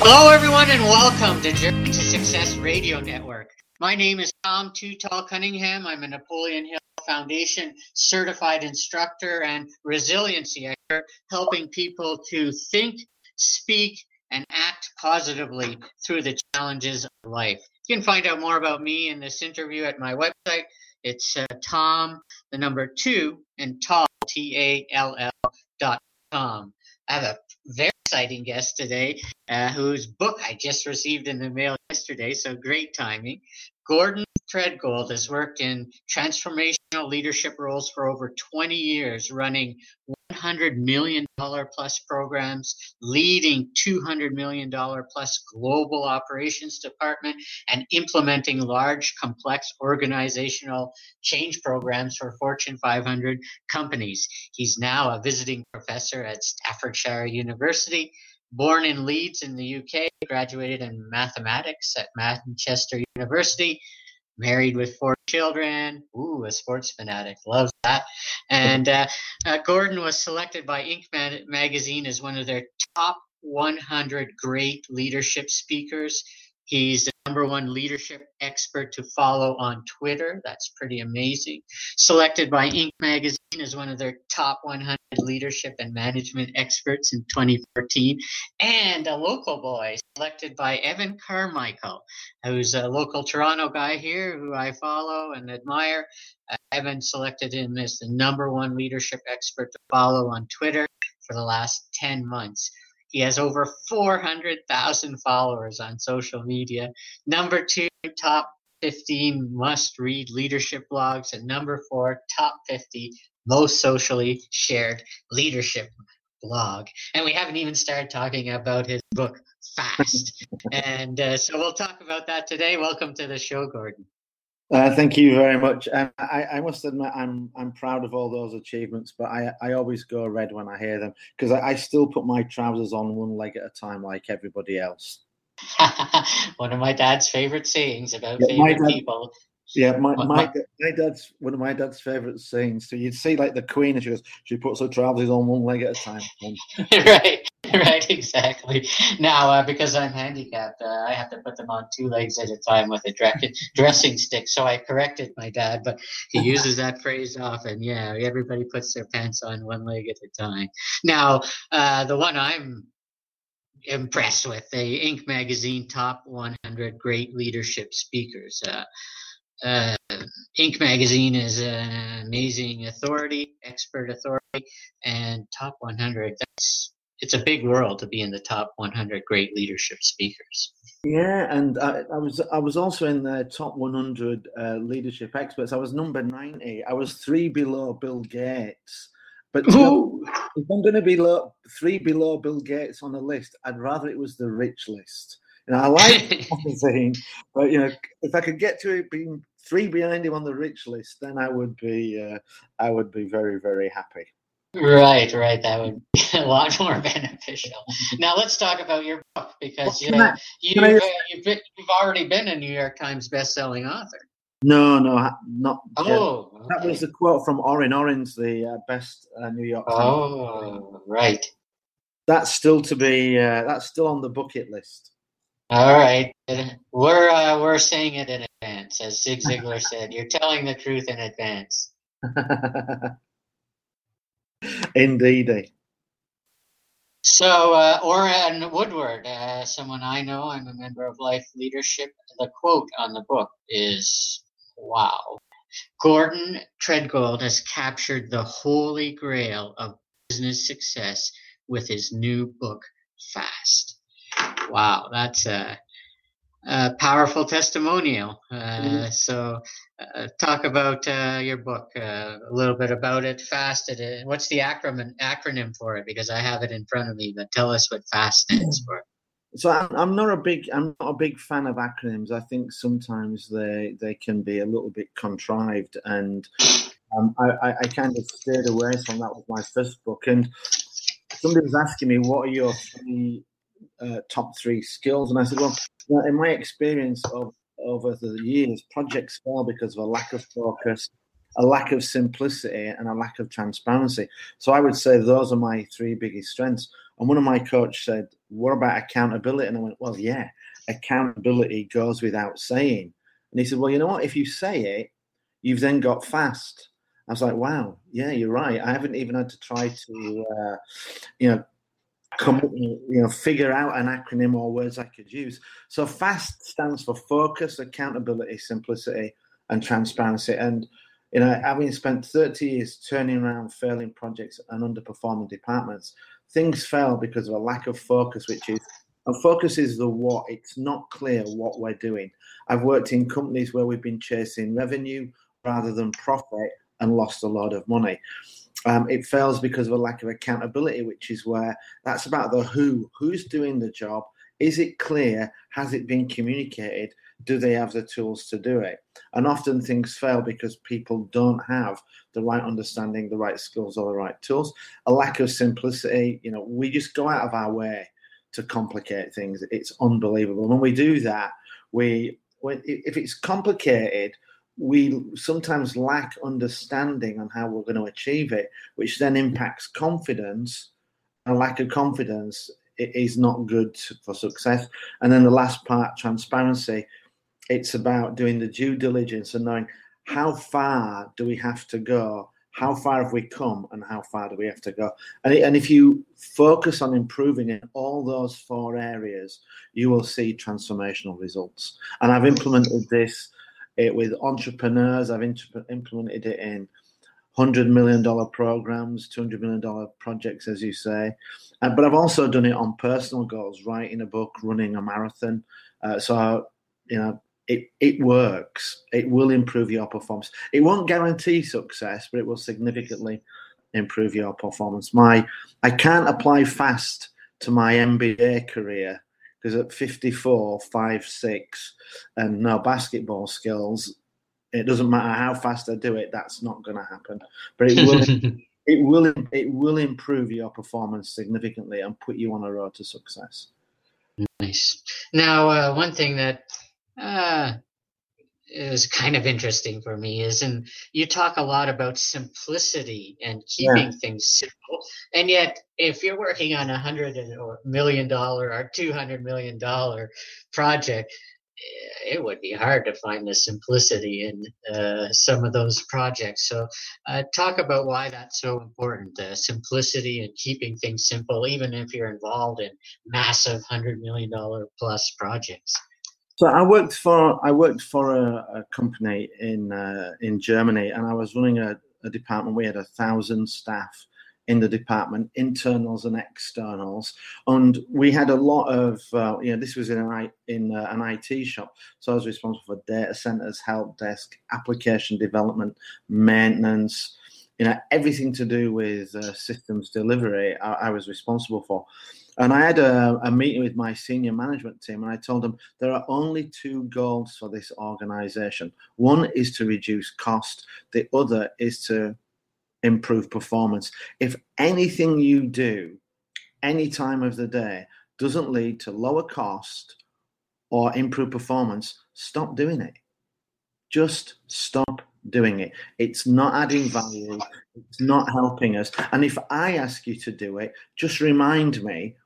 Hello, everyone, and welcome to Journey to Success Radio Network. My name is Tom Too Tall Cunningham. I'm a Napoleon Hill Foundation certified instructor and resiliency expert, helping people to think, speak, and act positively through the challenges of life. You can find out more about me in this interview at my website. It's uh, Tom, the number two, and Tall, T A L L dot com. I have a very exciting guest today, uh, whose book I just received in the mail yesterday, so great timing. Gordon Tredgold has worked in transformational leadership roles for over 20 years, running $100 million plus programs, leading $200 million plus global operations department, and implementing large, complex organizational change programs for Fortune 500 companies. He's now a visiting professor at Staffordshire University. Born in Leeds in the UK, graduated in mathematics at Manchester University, married with four children. Ooh, a sports fanatic. Loves that. And uh, uh, Gordon was selected by Inc. magazine as one of their top 100 great leadership speakers. He's the number one leadership expert to follow on Twitter. That's pretty amazing. Selected by Inc. magazine as one of their top 100 leadership and management experts in 2014. And a local boy selected by Evan Carmichael, who's a local Toronto guy here who I follow and admire. Uh, Evan selected him as the number one leadership expert to follow on Twitter for the last 10 months. He has over 400,000 followers on social media. Number two, top 15 must read leadership blogs. And number four, top 50 most socially shared leadership blog. And we haven't even started talking about his book, Fast. and uh, so we'll talk about that today. Welcome to the show, Gordon. Uh, thank you very much. Um, I, I, must admit, I'm I'm proud of all those achievements, but I, I always go red when I hear them because I, I, still put my trousers on one leg at a time, like everybody else. one of my dad's favorite sayings about yeah, favorite dad, people yeah, my, my, my, my dad's one of my dad's favourite scenes. So you'd see like the Queen, and she goes, she puts her trousers on one leg at a time. right, right, exactly. Now, uh, because I'm handicapped, uh, I have to put them on two legs at a time with a dressing stick. So I corrected my dad, but he uses that phrase often. Yeah, everybody puts their pants on one leg at a time. Now, uh, the one I'm impressed with, the Inc. magazine top 100 great leadership speakers. Uh, uh, Inc. magazine is an amazing authority, expert authority, and top 100. That's it's a big world to be in the top 100 great leadership speakers. Yeah, and I, I was I was also in the top 100 uh, leadership experts. I was number 90. I was three below Bill Gates. But if I'm going to be low, three below Bill Gates on the list, I'd rather it was the rich list. You know, I like magazine, but you know, if I could get to it being three behind him on the rich list, then I would be, uh, I would be very, very happy. Right, right. That would be a lot more beneficial. Now let's talk about your book because you know, you've, I, uh, you've, been, you've already been a New York Times best-selling author. No, no, not. Oh, okay. that was the quote from Orrin. Orrin's the uh, best uh, New York. Times. Oh, right. That's still to be. Uh, that's still on the bucket list. All right, we're uh, we're saying it in advance, as Zig Ziglar said. You're telling the truth in advance. Indeedy. So, uh, Orrin Woodward, uh, someone I know, I'm a member of Life Leadership. The quote on the book is Wow. Gordon Tredgold has captured the holy grail of business success with his new book, Fast wow, that's uh, a powerful testimonial. Uh, mm-hmm. So, uh, talk about uh, your book uh, a little bit about it. Fast. It, what's the acronym acronym for it? Because I have it in front of me. But tell us what FAST stands for. So I'm, not a big I'm not a big fan of acronyms. I think sometimes they they can be a little bit contrived, and um, I, I kind of stayed away from that with my first book. And somebody was asking me, "What are your three uh, top three skills?" And I said, "Well, in my experience of over the years, projects fail because of a lack of focus, a lack of simplicity, and a lack of transparency. So I would say those are my three biggest strengths. And one of my coach said, "What about accountability?" And I went, "Well, yeah, accountability goes without saying." And he said, "Well, you know what? If you say it, you've then got fast." I was like, "Wow, yeah, you're right. I haven't even had to try to, uh, you know." Come you know figure out an acronym or words I could use. So FAST stands for focus, accountability, simplicity, and transparency. And you know, having spent 30 years turning around failing projects and underperforming departments, things fail because of a lack of focus, which is and focus is the what. It's not clear what we're doing. I've worked in companies where we've been chasing revenue rather than profit and lost a lot of money. Um, it fails because of a lack of accountability, which is where that's about the who. Who's doing the job? Is it clear? Has it been communicated? Do they have the tools to do it? And often things fail because people don't have the right understanding, the right skills, or the right tools. A lack of simplicity. You know, we just go out of our way to complicate things. It's unbelievable. When we do that, we when, if it's complicated, we sometimes lack understanding on how we're going to achieve it, which then impacts confidence. A lack of confidence is not good for success. And then the last part, transparency, it's about doing the due diligence and knowing how far do we have to go, how far have we come, and how far do we have to go. And, and if you focus on improving in all those four areas, you will see transformational results. And I've implemented this it with entrepreneurs. I've implemented it in hundred million dollar programs, two hundred million dollar projects, as you say. Uh, but I've also done it on personal goals, writing a book, running a marathon. Uh, so you know, it it works. It will improve your performance. It won't guarantee success, but it will significantly improve your performance. My I can't apply fast to my NBA career because at 54, 5, 6, and no basketball skills, it doesn't matter how fast I do it, that's not going to happen. But it will. it will it will improve your performance significantly and put you on a road to success. Nice. Now, uh, one thing that uh, is kind of interesting for me is and you talk a lot about simplicity and keeping yeah. things simple and yet if you're working on a hundred or million dollar or two hundred million dollar project eh, it would be hard to find the simplicity in uh, some of those projects so uh, talk about why that's so important uh, simplicity and keeping things simple even if you're involved in massive hundred million dollar plus projects so I worked for I worked for a, a company in uh, in Germany, and I was running a, a, department. We had a thousand staff in the department, internals and externals, and we had a lot of uh, you know this was in an in uh, an IT shop, so I was responsible for data centers, help desk, application development, maintenance. You know everything to do with uh, systems delivery. I, I was responsible for. And I had a, a, meeting with my senior management team, and I told them there are only two goals for this organization. One is to reduce cost, the other is to improve performance. If anything you do any time of the day doesn't lead to lower cost or improve performance, stop doing it. Just stop doing it. It's not adding value. It's not helping us. And if I ask you to do it, just remind me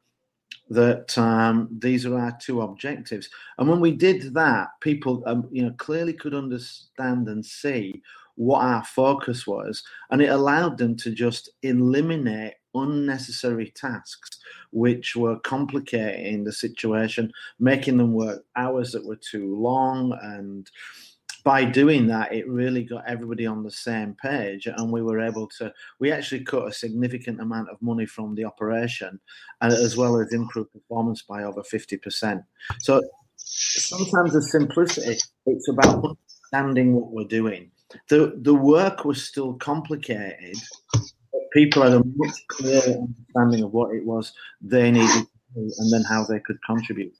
that um, these are our two objectives. And when we did that, people, um, you know, clearly could understand and see what our focus was, and it allowed them to just eliminate unnecessary tasks which were complicating the situation, making them work hours that were too long and by doing that, it really got everybody on the same page, and we were able to. We actually cut a significant amount of money from the operation, and as well as improve performance by over fifty percent. So, sometimes the simplicity, it's about understanding what we're doing. The, the work was still complicated, but people had a much clearer understanding of what it was they needed and then how they could contribute.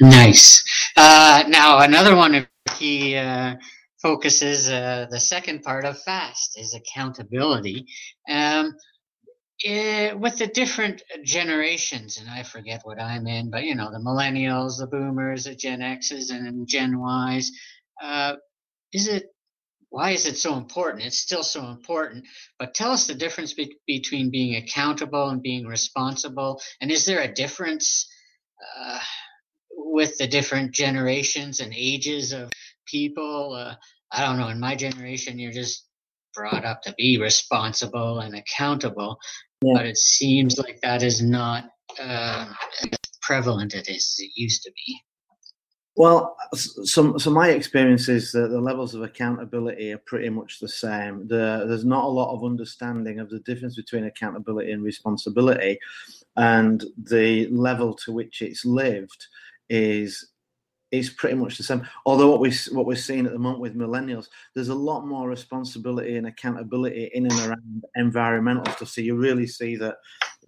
Nice. Uh, now, another one of key uh, focuses, uh, the second part of FAST is accountability. Um, eh, with the different generations, and I forget what I'm in, but you know, the millennials, the boomers, the Gen X's, and Gen Y's, uh, is it why is it so important? It's still so important, but tell us the difference be- between being accountable and being responsible. And is there a difference uh, with the different generations and ages of people? Uh, I don't know. In my generation, you're just brought up to be responsible and accountable, yeah. but it seems like that is not uh, as prevalent as it used to be. Well, so, so my experience is that the levels of accountability are pretty much the same. The, there's not a lot of understanding of the difference between accountability and responsibility, and the level to which it's lived is is pretty much the same. Although what we what we're seeing at the moment with millennials, there's a lot more responsibility and accountability in and around environmental stuff. So you really see that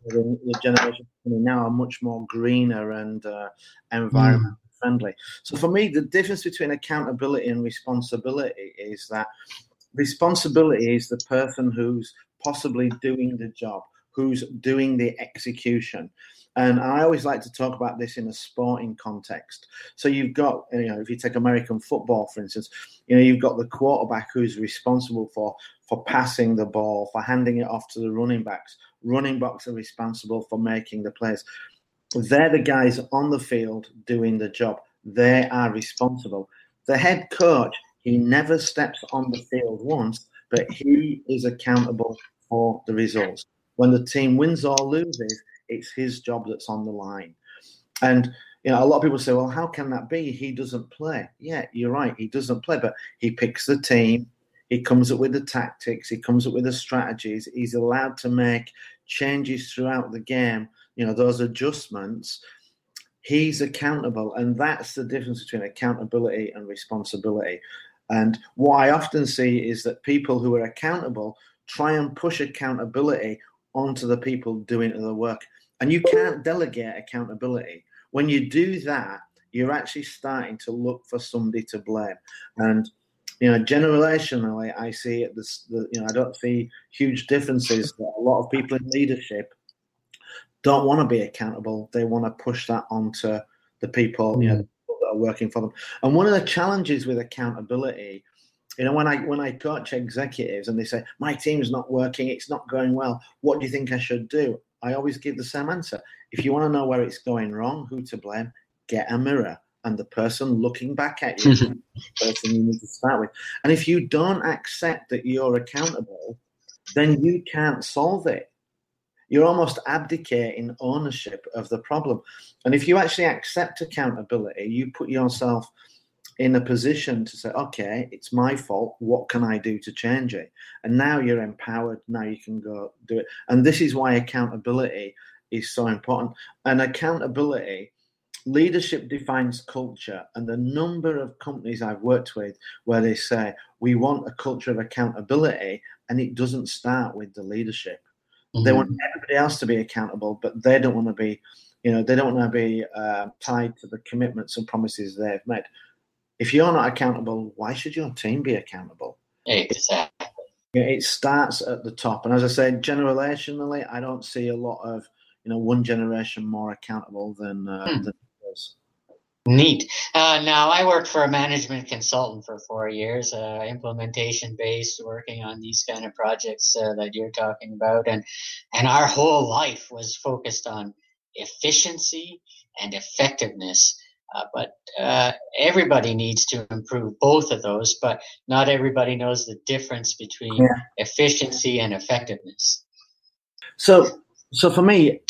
the, the generation now are much more greener and uh, environmental. Mm friendly. So for me, the difference between accountability and responsibility is that responsibility is the person who's possibly doing the job, who's doing the execution. And I always like to talk about this in a sporting context. So you've got, you know, if you take American football, for instance, you know, you've got the quarterback who's responsible for for passing the ball, for handing it off to the running backs. Running backs are responsible for making the plays. They're the guys on the field doing the job. They are responsible. The head coach, he never steps on the field once, but he is accountable for the results. When the team wins or loses, it's his job that's on the line. And you know, a lot of people say, "Well, how can that be? He doesn't play." Yeah, you're right. He doesn't play, but he picks the team. He comes up with the tactics. He comes up with the strategies. He's allowed to make changes throughout the game you know those adjustments he's accountable and that's the difference between accountability and responsibility and what i often see is that people who are accountable try and push accountability onto the people doing the work and you can't delegate accountability when you do that you're actually starting to look for somebody to blame and you know generationally i see it this the, you know i don't see huge differences a lot of people in leadership don't want to be accountable. They want to push that onto the people, you know, mm. that are working for them. And one of the challenges with accountability, you know, when I when I coach executives and they say my team's not working, it's not going well, what do you think I should do? I always give the same answer. If you want to know where it's going wrong, who to blame, get a mirror and the person looking back at you, the person you need to start with. And if you don't accept that you're accountable, then you can't solve it you're almost abdicating ownership of the problem. And if you actually accept accountability, you put yourself in a position to say, okay, it's my fault. What can I do to change it? And now you're empowered. Now you can go do it. And this is why accountability is so important. And accountability, leadership defines culture. And the number of companies I've worked with where they say, we want a culture of accountability, and it doesn't start with the leadership. Mm-hmm. They want everybody else to be accountable, but they don't want to be, you know, they don't want to be uh, tied to the commitments and promises they've made. If you're not accountable, why should your team be accountable? Exactly. It starts at the top, and as I said, generationally, I don't see a lot of, you know, one generation more accountable than, uh, hmm. than others. Neat. Uh, now, I worked for a management consultant for four years, uh, implementation based, working on these kind of projects uh, that you're talking about, and and our whole life was focused on efficiency and effectiveness. Uh, but uh, everybody needs to improve both of those, but not everybody knows the difference between yeah. efficiency and effectiveness. So, so for me,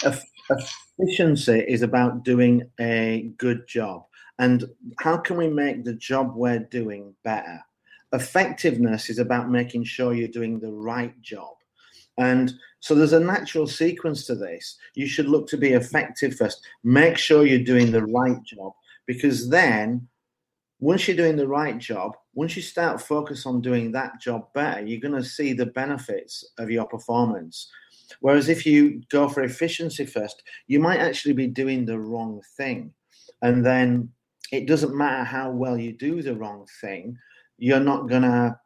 efficiency is about doing a good job. And how can we make the job we're doing better? Effectiveness is about making sure you're doing the right job. And so there's a natural sequence to this. You should look to be effective first. Make sure you're doing the right job because then once you're doing the right job, once you start focus on doing that job better, you're going to see the benefits of your performance. Whereas if you go for efficiency first, you might actually be doing the wrong thing. And then it doesn't matter how well you do the wrong thing, you're not going to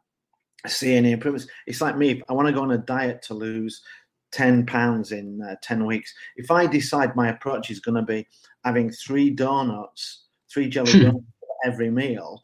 see any improvements. It's like me, I want to go on a diet to lose 10 pounds in uh, 10 weeks. If I decide my approach is going to be having three donuts, three jelly hmm. donuts every meal,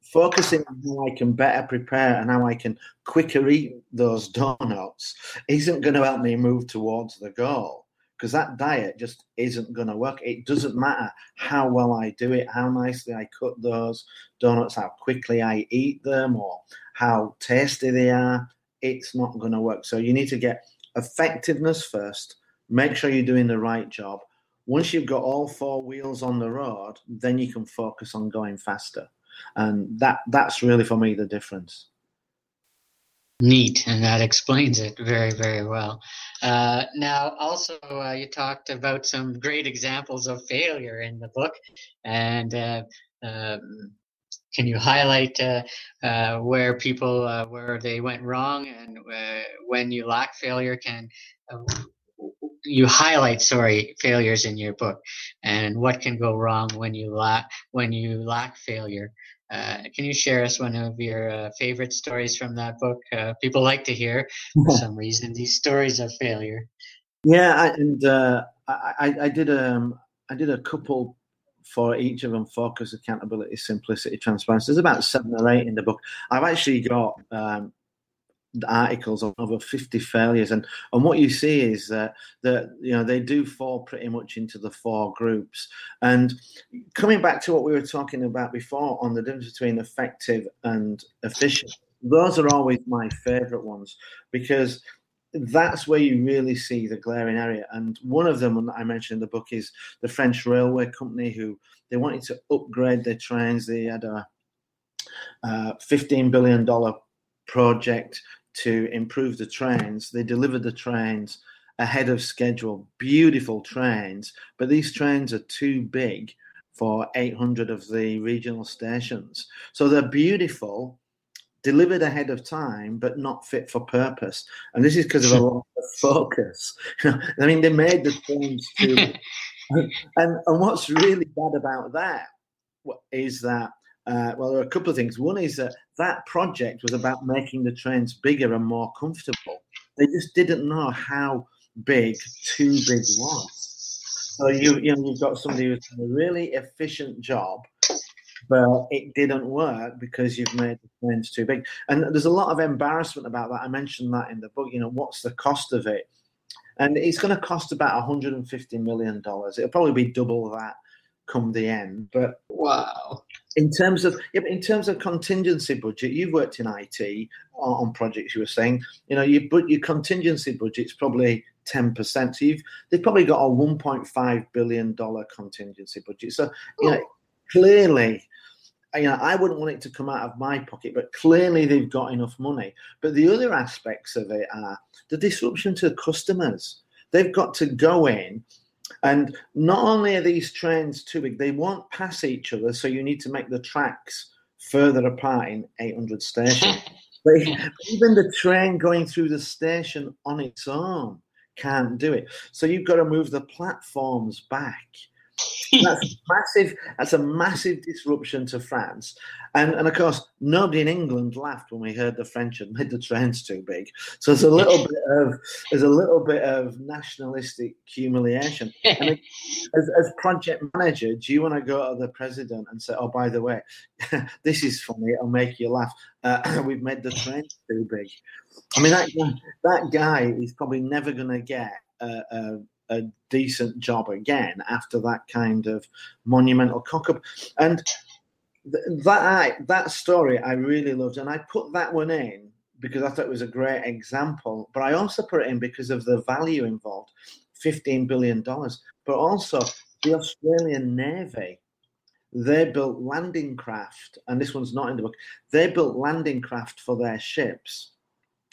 focusing on how I can better prepare and how I can quicker eat those donuts isn't going to help me move towards the goal because that diet just isn't going to work. It doesn't matter how well I do it, how nicely I cut those donuts, how quickly I eat them, or how tasty they are. It's not going to work. So you need to get effectiveness first. Make sure you're doing the right job. Once you've got all four wheels on the road, then you can focus on going faster. And that that's really for me the difference. Neat and that explains it very very well. Uh, now also uh, you talked about some great examples of failure in the book and uh, um, can you highlight uh, uh, where people uh, where they went wrong and when you lack failure can you highlight sorry failures in your book and what can go wrong when you lack when you lack failure. Uh, can you share us one of your uh, favorite stories from that book? Uh, people like to hear for some reason these stories of failure. Yeah I, and uh, I, I, did um i did a couple for each of them focus accountability simplicity transparency. There's about seven or eight in the book. I've actually got um, articles on over 50 failures. And and what you see is that that you know they do fall pretty much into the four groups. And coming back to what we were talking about before on the difference between effective and efficient those are always my favorite ones because that's where you really see the glaring area. And one of them that i mentioned in the book is the french railway company who they wanted to upgrade their trains. They had a uh, 15 billion dollar project to improve the trains. They delivered the trains ahead of schedule, beautiful trains, but these trains are too big for 800 of the regional stations. So they're beautiful, delivered ahead of time, but not fit for purpose. And this is because of a lot of focus. I mean, they made the trains too. and, and what's really bad about that is that uh, well, there are a couple of things. One is that that project was about making the trains bigger and more comfortable. They just didn't know how big too big was. So you you know you've got somebody who's done a really efficient job, but it didn't work because you've made the trains too big. And there's a lot of embarrassment about that. I mentioned that in the book. You know, what's the cost of it? And it's going to cost about 150 million dollars. It'll probably be double that come the end. But wow, in terms of yeah, in terms of contingency budget, you've worked in IT on, on projects. You were saying, you know, you but your contingency budget's probably ten percent. So you've they've probably got a one point five billion dollar contingency budget. So you know, clearly. You know, I wouldn't want it to come out of my pocket, but clearly they've got enough money. But the other aspects of it are the disruption to customers. They've got to go in and not only are these trains too big, they won't pass each other, so you need to make the tracks further apart in 800 stations. but even the train going through the station on its own can't do it. So you've got to move the platforms back that's massive. That's a massive disruption to France, and and of course nobody in England laughed when we heard the French had made the trains too big. So there's a little bit of there's a little bit of nationalistic humiliation. And as, as project manager, do you want to go to the president and say, "Oh, by the way, this is funny. It'll make you laugh. Uh, we've made the trains too big." I mean, that that guy is probably never going to get. a, a a decent job again after that kind of monumental cock up. And th- that I, that story I really loved, and I put that one in because I thought it was a great example. But I also put it in because of the value involved, fifteen billion dollars. But also the Australian Navy. They built landing craft, and this one's not in the book. They built landing craft for their ships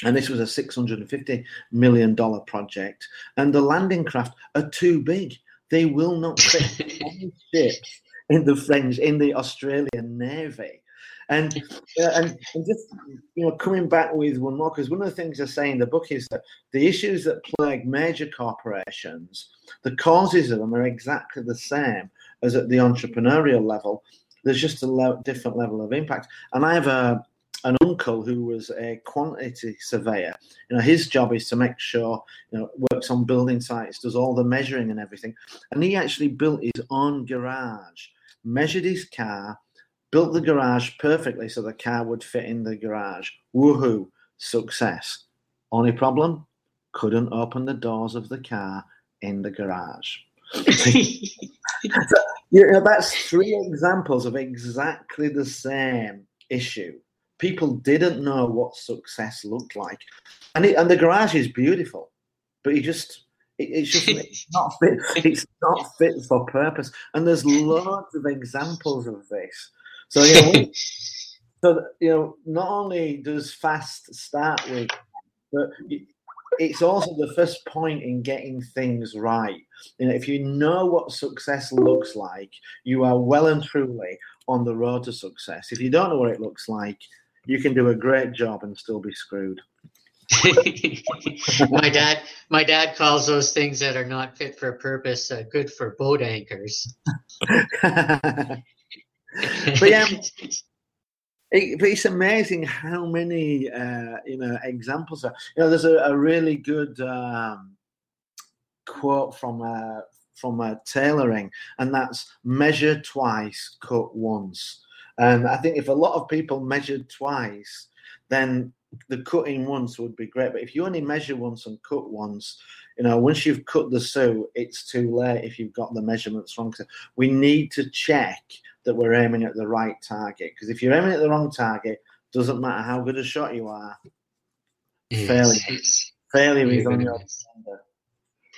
and this was a $650 million project. And the landing craft are too big. They will not fit ships in the French, in the Australian Navy. And, uh, and, and just you know coming back with one more because one of the things I say in the book is that the issues that plague major corporations, the causes of them are exactly the same as at the entrepreneurial level. There's just a lo- different level of impact. And I have a an uncle who was a quantity surveyor. You know, his job is to make sure, you know, works on building sites, does all the measuring and everything. And he actually built his own garage, measured his car, built the garage perfectly so the car would fit in the garage. Woohoo, success. Only problem, couldn't open the doors of the car in the garage. you know, that's three examples of exactly the same issue. People didn't know what success looked like, and it, and the garage is beautiful, but you just it, it's just it's not fit. It's not fit for purpose. And there's loads of examples of this. So you know, so you know, not only does fast start with, but it's also the first point in getting things right. You know, if you know what success looks like, you are well and truly on the road to success. If you don't know what it looks like, you can do a great job and still be screwed. my dad, my dad calls those things that are not fit for purpose uh, good for boat anchors. but yeah, it, but it's amazing how many uh, you know examples are. You know, there's a, a really good um, quote from uh, from uh, tailoring, and that's measure twice, cut once. And I think if a lot of people measured twice, then the cutting once would be great. But if you only measure once and cut once, you know, once you've cut the sew, it's too late if you've got the measurements wrong. So we need to check that we're aiming at the right target. Because if you're aiming at the wrong target, doesn't matter how good a shot you are, yes. failure, failure is on your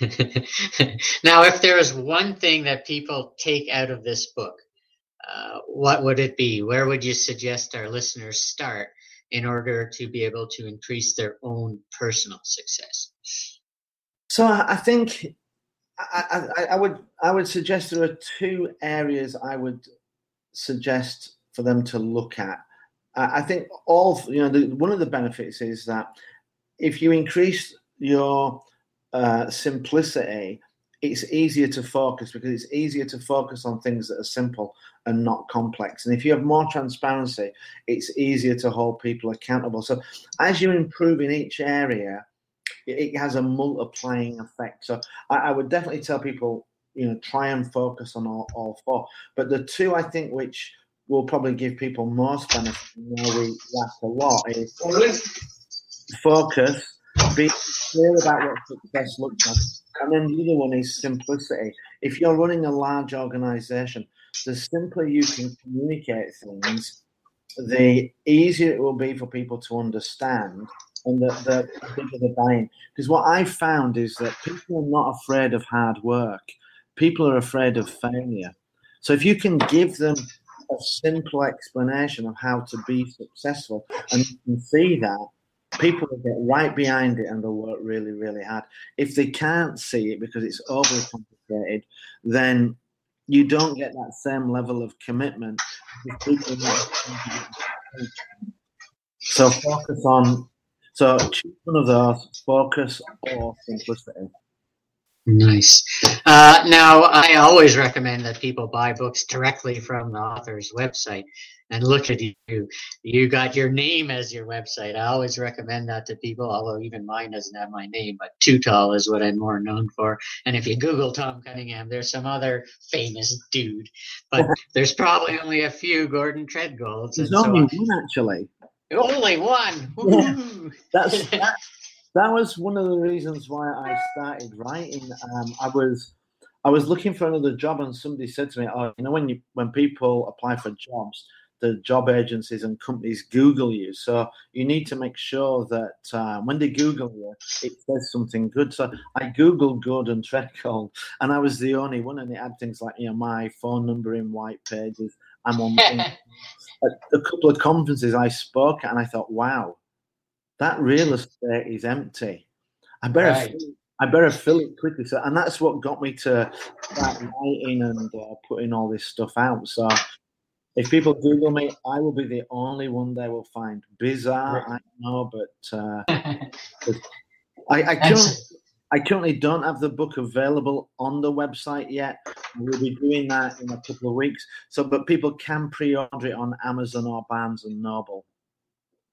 now, if there is one thing that people take out of this book, uh, what would it be? Where would you suggest our listeners start in order to be able to increase their own personal success? So I think I, I, I, would I would suggest there are two areas I would suggest for them to look at. I think all you know the, one of the benefits is that if you increase your uh, simplicity, it's easier to focus because it's easier to focus on things that are simple and not complex. And if you have more transparency, it's easier to hold people accountable. So as you improve in each area, it has a multiplying effect. So I, I would definitely tell people you know try and focus on all, all four. But the two I think which will probably give people most benefit now we laugh a lot is focus, be clear about what success looks like. And then the other one is simplicity. If you're running a large organization, the simpler you can communicate things, the easier it will be for people to understand and the, the bigger the buy-in. Because what I've found is that people are not afraid of hard work people are afraid of failure. So if you can give them a simple explanation of how to be successful, and you can see that, people will get right behind it and they'll work really, really hard. If they can't see it because it's overly complicated, then you don't get that same level of commitment. So focus on. So choose one of those. Focus or simplicity. Nice. Uh, now, I always recommend that people buy books directly from the author's website. And look at you. You got your name as your website. I always recommend that to people, although even mine doesn't have my name, but Too Tall is what I'm more known for. And if you Google Tom Cunningham, there's some other famous dude. But there's probably only a few Gordon Tredgolds. There's only so, one, actually. Only one. Yeah. That's, that's that was one of the reasons why I started writing. Um, I was I was looking for another job, and somebody said to me, "Oh, you know, when you when people apply for jobs, the job agencies and companies Google you, so you need to make sure that uh, when they Google you, it says something good." So I googled Gordon Tredgold, and I was the only one, and it had things like you know my phone number in white pages. I'm on a, a couple of conferences I spoke and I thought, wow that real estate is empty. I better right. fill, I better fill it quickly. So, and that's what got me to start writing and uh, putting all this stuff out. So, if people Google me, I will be the only one they will find. Bizarre, I know, but uh, I, I currently, I currently don't have the book available on the website yet. We'll be doing that in a couple of weeks. So, but people can pre-order it on Amazon or Barnes and Noble.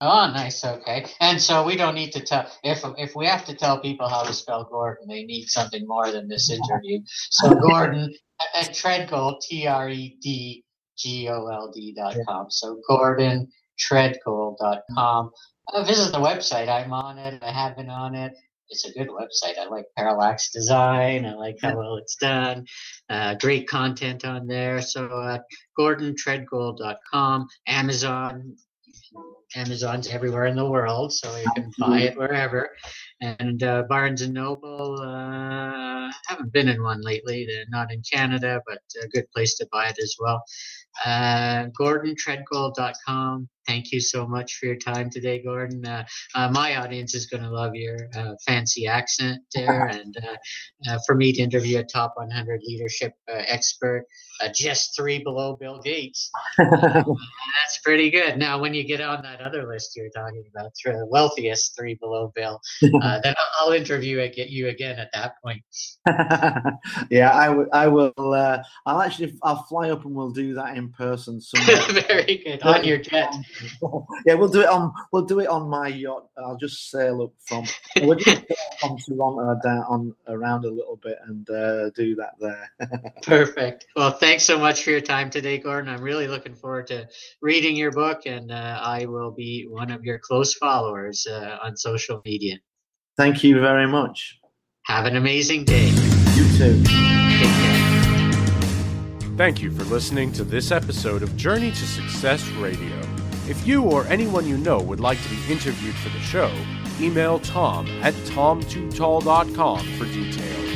Oh, nice. Okay, and so we don't need to tell if if we have to tell people how to spell Gordon, they need something more than this interview. So Gordon at Tredgold, T R E D G O L D dot com. So Gordon Tredgold dot com. Uh, visit the website. I'm on it. I have been on it. It's a good website. I like parallax design. I like how well it's done. Uh, great content on there. So uh, GordonTredgold.com, Amazon, Amazon's everywhere in the world, so you can buy it wherever. And uh, Barnes and Noble, uh, haven't been in one lately. They're not in Canada, but a good place to buy it as well. Uh, GordonTredgold.com. Thank you so much for your time today, Gordon. Uh, uh, my audience is going to love your uh, fancy accent there. And uh, uh, for me to interview a top 100 leadership uh, expert, just three below Bill Gates, that's pretty good. Now, when you get on that other list you're talking about, the wealthiest three below Bill, then I'll interview and get you again at that point. yeah, I, w- I will. I'll actually I'll fly up and we'll do that in person. Soon. Very good on your jet. yeah, we'll do it on we'll do it on my yacht. I'll just sail up from we'll just from Toronto down on around a little bit and uh, do that there. Perfect. Well, thanks so much for your time today, Gordon. I'm really looking forward to reading your book, and uh, I will be one of your close followers uh, on social media. Thank you very much. Have an amazing day. You too. Thank you for listening to this episode of Journey to Success Radio. If you or anyone you know would like to be interviewed for the show, email tom at tom2tall.com for details.